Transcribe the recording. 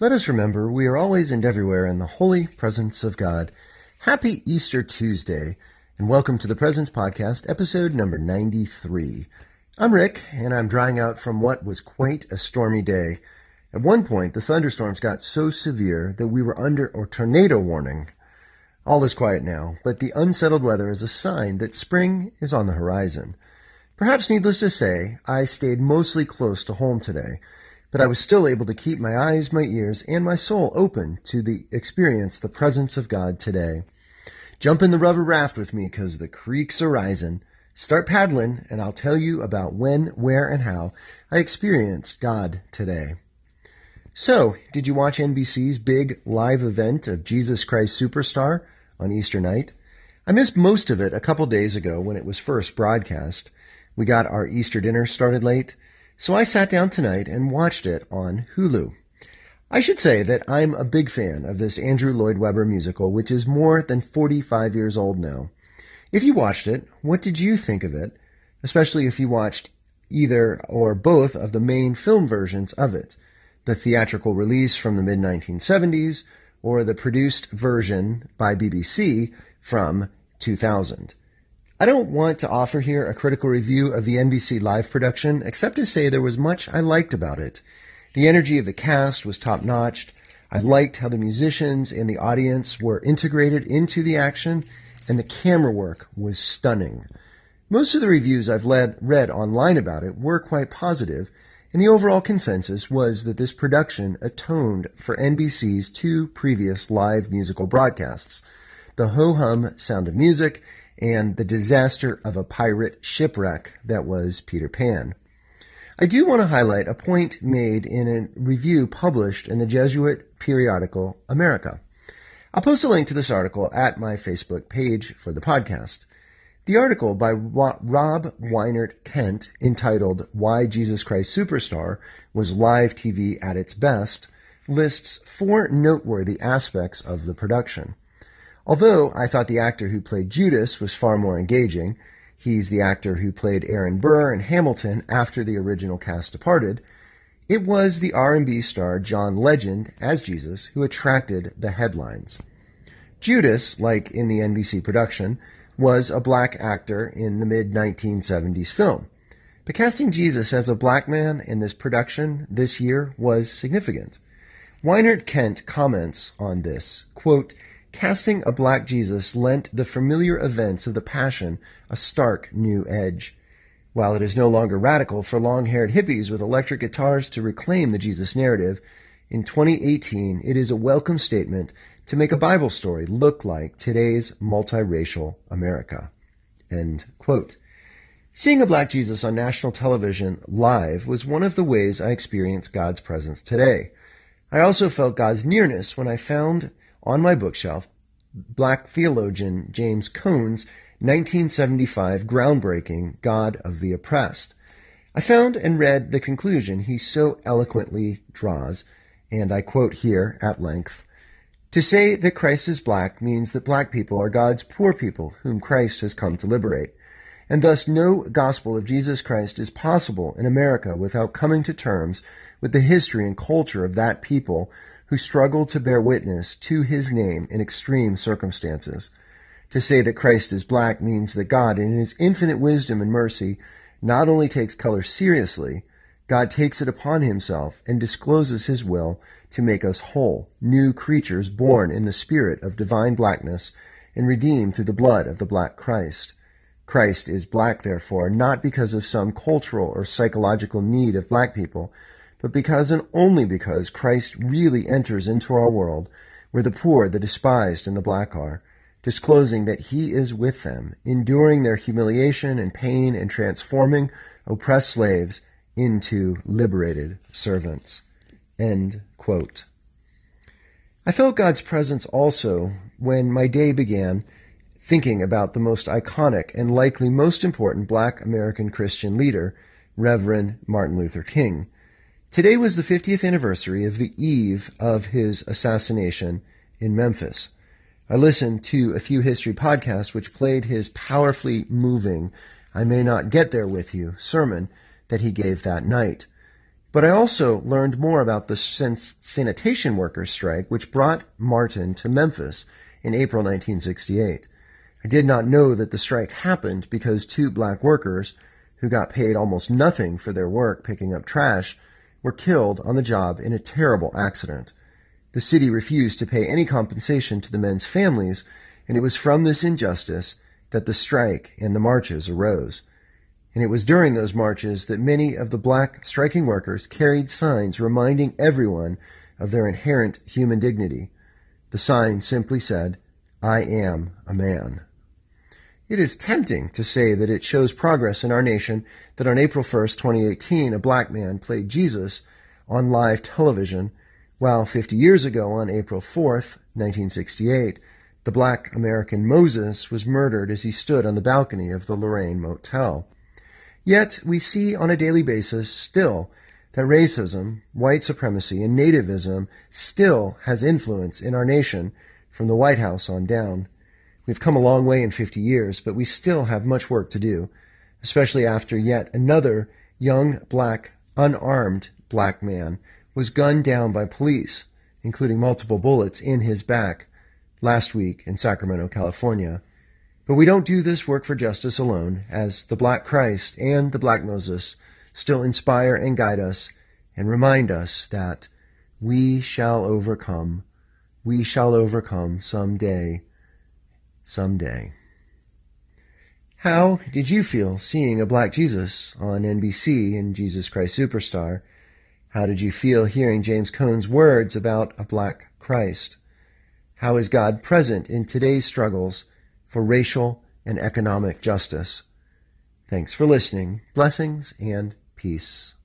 Let us remember we are always and everywhere in the holy presence of God. Happy Easter Tuesday, and welcome to the Presence Podcast, episode number 93. I'm Rick, and I'm drying out from what was quite a stormy day. At one point, the thunderstorms got so severe that we were under a tornado warning. All is quiet now, but the unsettled weather is a sign that spring is on the horizon. Perhaps needless to say, I stayed mostly close to home today but I was still able to keep my eyes, my ears, and my soul open to the experience the presence of God today. Jump in the rubber raft with me because the creek's a rising. Start paddling, and I'll tell you about when, where, and how I experienced God today. So, did you watch NBC's big live event of Jesus Christ Superstar on Easter night? I missed most of it a couple days ago when it was first broadcast. We got our Easter dinner started late. So I sat down tonight and watched it on Hulu. I should say that I'm a big fan of this Andrew Lloyd Webber musical, which is more than 45 years old now. If you watched it, what did you think of it? Especially if you watched either or both of the main film versions of it, the theatrical release from the mid 1970s or the produced version by BBC from 2000. I don't want to offer here a critical review of the NBC live production, except to say there was much I liked about it. The energy of the cast was top notch. I liked how the musicians and the audience were integrated into the action, and the camera work was stunning. Most of the reviews I've led, read online about it were quite positive, and the overall consensus was that this production atoned for NBC's two previous live musical broadcasts the ho hum sound of music and the disaster of a pirate shipwreck that was Peter Pan. I do want to highlight a point made in a review published in the Jesuit periodical America. I'll post a link to this article at my Facebook page for the podcast. The article by Rob Weinert Kendt, entitled Why Jesus Christ Superstar Was Live TV at Its Best, lists four noteworthy aspects of the production. Although I thought the actor who played Judas was far more engaging, he's the actor who played Aaron Burr in Hamilton after the original cast departed, it was the R&B star John Legend as Jesus who attracted the headlines. Judas, like in the NBC production, was a black actor in the mid 1970s film. But casting Jesus as a black man in this production this year was significant. Weinert Kendt comments on this, quote, Casting a black Jesus lent the familiar events of the Passion a stark new edge. While it is no longer radical for long haired hippies with electric guitars to reclaim the Jesus narrative, in 2018 it is a welcome statement to make a Bible story look like today's multiracial America. End quote. Seeing a black Jesus on national television live was one of the ways I experienced God's presence today. I also felt God's nearness when I found on my bookshelf black theologian James Cone's 1975 groundbreaking God of the Oppressed. I found and read the conclusion he so eloquently draws, and I quote here at length To say that Christ is black means that black people are God's poor people whom Christ has come to liberate. And thus, no gospel of Jesus Christ is possible in America without coming to terms with the history and culture of that people who struggled to bear witness to his name in extreme circumstances. To say that Christ is black means that God, in his infinite wisdom and mercy, not only takes color seriously, God takes it upon himself and discloses his will to make us whole, new creatures born in the spirit of divine blackness and redeemed through the blood of the black Christ. Christ is black, therefore, not because of some cultural or psychological need of black people, but because and only because Christ really enters into our world where the poor, the despised, and the black are, disclosing that he is with them, enduring their humiliation and pain and transforming oppressed slaves into liberated servants. End quote. I felt God's presence also when my day began thinking about the most iconic and likely most important black American Christian leader, Reverend Martin Luther King, Today was the 50th anniversary of the eve of his assassination in Memphis. I listened to a few history podcasts which played his powerfully moving I May Not Get There With You sermon that he gave that night. But I also learned more about the sanitation workers strike, which brought Martin to Memphis in April 1968. I did not know that the strike happened because two black workers, who got paid almost nothing for their work picking up trash, were killed on the job in a terrible accident. The city refused to pay any compensation to the men's families, and it was from this injustice that the strike and the marches arose. And it was during those marches that many of the black striking workers carried signs reminding everyone of their inherent human dignity. The sign simply said, I am a man. It is tempting to say that it shows progress in our nation that on April 1st, 2018, a black man played Jesus on live television, while 50 years ago, on April 4th, 1968, the black American Moses was murdered as he stood on the balcony of the Lorraine Motel. Yet we see on a daily basis still that racism, white supremacy, and nativism still has influence in our nation from the White House on down. We've come a long way in 50 years, but we still have much work to do, especially after yet another young black, unarmed black man was gunned down by police, including multiple bullets in his back last week in Sacramento, California. But we don't do this work for justice alone, as the Black Christ and the Black Moses still inspire and guide us and remind us that we shall overcome. We shall overcome someday. Someday. How did you feel seeing a black Jesus on NBC in Jesus Christ Superstar? How did you feel hearing James Cone's words about a black Christ? How is God present in today's struggles for racial and economic justice? Thanks for listening. Blessings and peace.